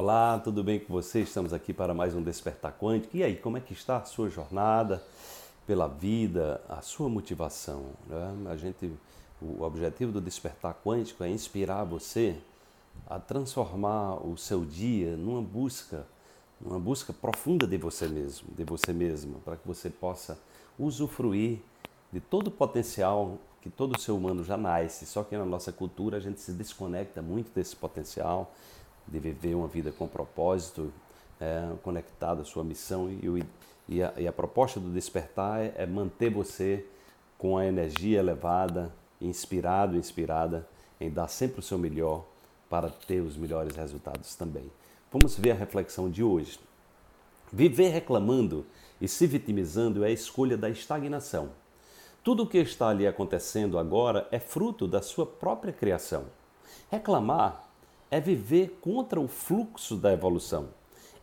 Olá, tudo bem com você? Estamos aqui para mais um Despertar Quântico. E aí, como é que está a sua jornada pela vida, a sua motivação? Né? A gente, o objetivo do Despertar Quântico é inspirar você a transformar o seu dia numa busca, numa busca profunda de você mesmo, de você mesmo, para que você possa usufruir de todo o potencial que todo ser humano já nasce, só que na nossa cultura a gente se desconecta muito desse potencial de viver uma vida com propósito, é, conectado à sua missão. E, e, a, e a proposta do despertar é, é manter você com a energia elevada, inspirado, inspirada em dar sempre o seu melhor para ter os melhores resultados também. Vamos ver a reflexão de hoje. Viver reclamando e se vitimizando é a escolha da estagnação. Tudo o que está ali acontecendo agora é fruto da sua própria criação. Reclamar é viver contra o fluxo da evolução,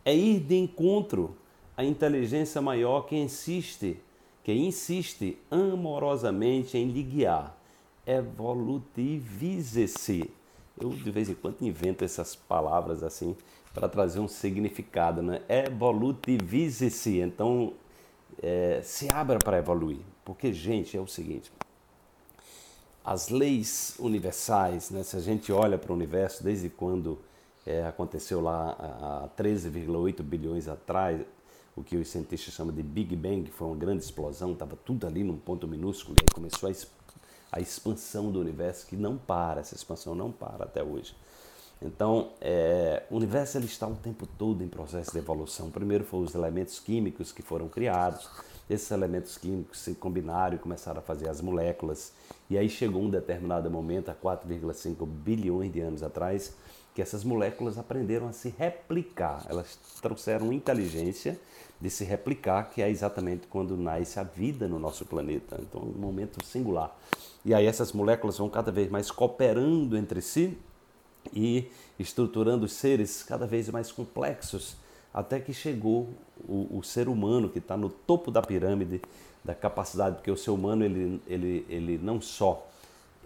é ir de encontro à inteligência maior que insiste, que insiste amorosamente em lhe guiar. Evolutivize-se. Eu de vez em quando invento essas palavras assim para trazer um significado, né? Evolutivize-se. Então, é, se abra para evoluir. Porque, gente, é o seguinte: as leis universais, né? se a gente olha para o universo desde quando é, aconteceu lá há 13,8 bilhões atrás, o que os cientistas chamam de Big Bang, que foi uma grande explosão, estava tudo ali num ponto minúsculo, e aí começou a, a, expansão do universo, que não para, essa expansão não para até hoje. Então, é, o universo ele está o tempo todo em processo de evolução. Primeiro foram os elementos químicos que foram criados, esses elementos químicos se combinaram e começaram a fazer as moléculas. E aí chegou um determinado momento, há 4,5 bilhões de anos atrás, que essas moléculas aprenderam a se replicar. Elas trouxeram inteligência de se replicar, que é exatamente quando nasce a vida no nosso planeta. Então, um momento singular. E aí essas moléculas vão cada vez mais cooperando entre si e estruturando seres cada vez mais complexos até que chegou o, o ser humano que está no topo da pirâmide da capacidade, porque o ser humano ele, ele, ele não só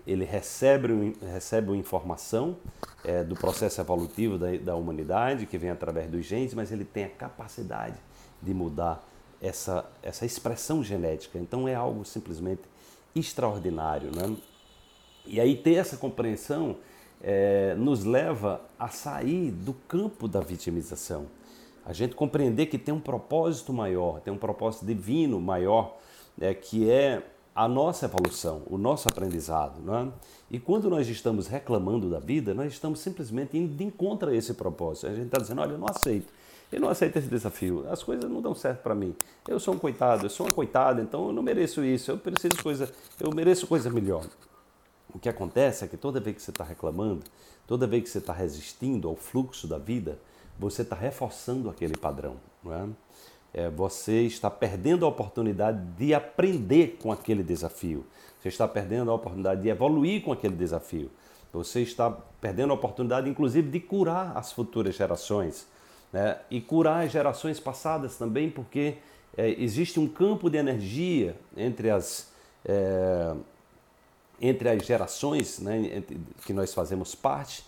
ele recebe, recebe uma informação é, do processo evolutivo da, da humanidade, que vem através dos genes, mas ele tem a capacidade de mudar essa, essa expressão genética. Então é algo simplesmente extraordinário. Né? E aí ter essa compreensão é, nos leva a sair do campo da vitimização a gente compreender que tem um propósito maior, tem um propósito divino maior, é, que é a nossa evolução, o nosso aprendizado. Não é? E quando nós estamos reclamando da vida, nós estamos simplesmente indo de encontro a esse propósito. A gente está dizendo, olha, eu não aceito, eu não aceito esse desafio, as coisas não dão certo para mim. Eu sou um coitado, eu sou uma coitada, então eu não mereço isso, eu preciso coisa, eu mereço coisa melhor. O que acontece é que toda vez que você está reclamando, toda vez que você está resistindo ao fluxo da vida, você está reforçando aquele padrão. É? É, você está perdendo a oportunidade de aprender com aquele desafio. Você está perdendo a oportunidade de evoluir com aquele desafio. Você está perdendo a oportunidade, inclusive, de curar as futuras gerações. Né? E curar as gerações passadas também, porque é, existe um campo de energia entre as, é, entre as gerações né, que nós fazemos parte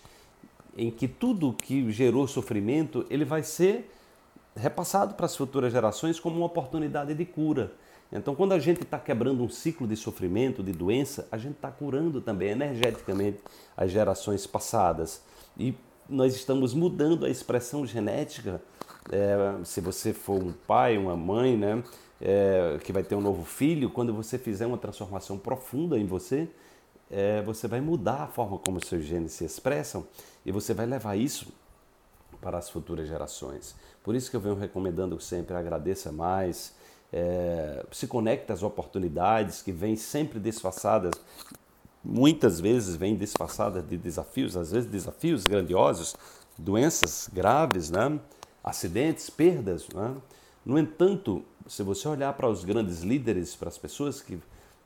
em que tudo que gerou sofrimento ele vai ser repassado para as futuras gerações como uma oportunidade de cura. Então, quando a gente está quebrando um ciclo de sofrimento, de doença, a gente está curando também energeticamente as gerações passadas. E nós estamos mudando a expressão genética. É, se você for um pai, uma mãe, né, é, que vai ter um novo filho, quando você fizer uma transformação profunda em você, é, você vai mudar a forma como os seus genes se expressam e você vai levar isso para as futuras gerações. Por isso que eu venho recomendando sempre, agradeça mais, é, se conecte às oportunidades que vêm sempre disfarçadas, muitas vezes vêm disfarçadas de desafios, às vezes desafios grandiosos, doenças graves, né? acidentes, perdas. Né? No entanto, se você olhar para os grandes líderes, para as pessoas que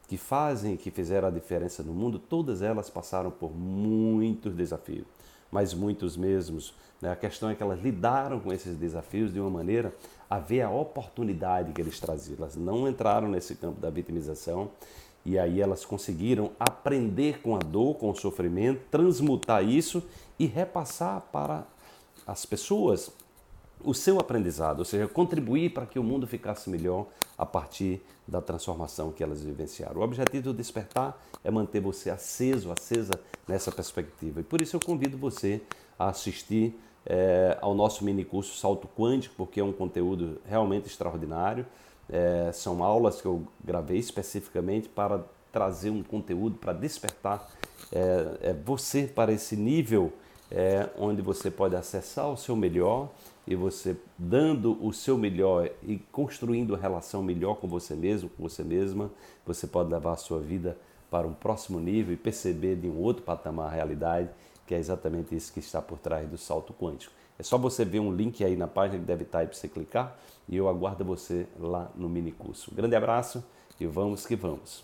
que fazem, que fizeram a diferença no mundo, todas elas passaram por muitos desafios, mas muitos mesmos. Né? A questão é que elas lidaram com esses desafios de uma maneira a ver a oportunidade que eles traziam. Elas não entraram nesse campo da vitimização e aí elas conseguiram aprender com a dor, com o sofrimento, transmutar isso e repassar para as pessoas o seu aprendizado, ou seja, contribuir para que o mundo ficasse melhor a partir da transformação que elas vivenciaram. O objetivo do despertar é manter você aceso, acesa nessa perspectiva. E por isso eu convido você a assistir é, ao nosso mini curso Salto Quântico, porque é um conteúdo realmente extraordinário. É, são aulas que eu gravei especificamente para trazer um conteúdo para despertar é, você para esse nível onde você pode acessar o seu melhor e você dando o seu melhor e construindo uma relação melhor com você mesmo, com você mesma, você pode levar a sua vida para um próximo nível e perceber de um outro patamar a realidade, que é exatamente isso que está por trás do salto quântico. É só você ver um link aí na página que deve estar aí para você clicar e eu aguardo você lá no mini curso. Grande abraço e vamos que vamos.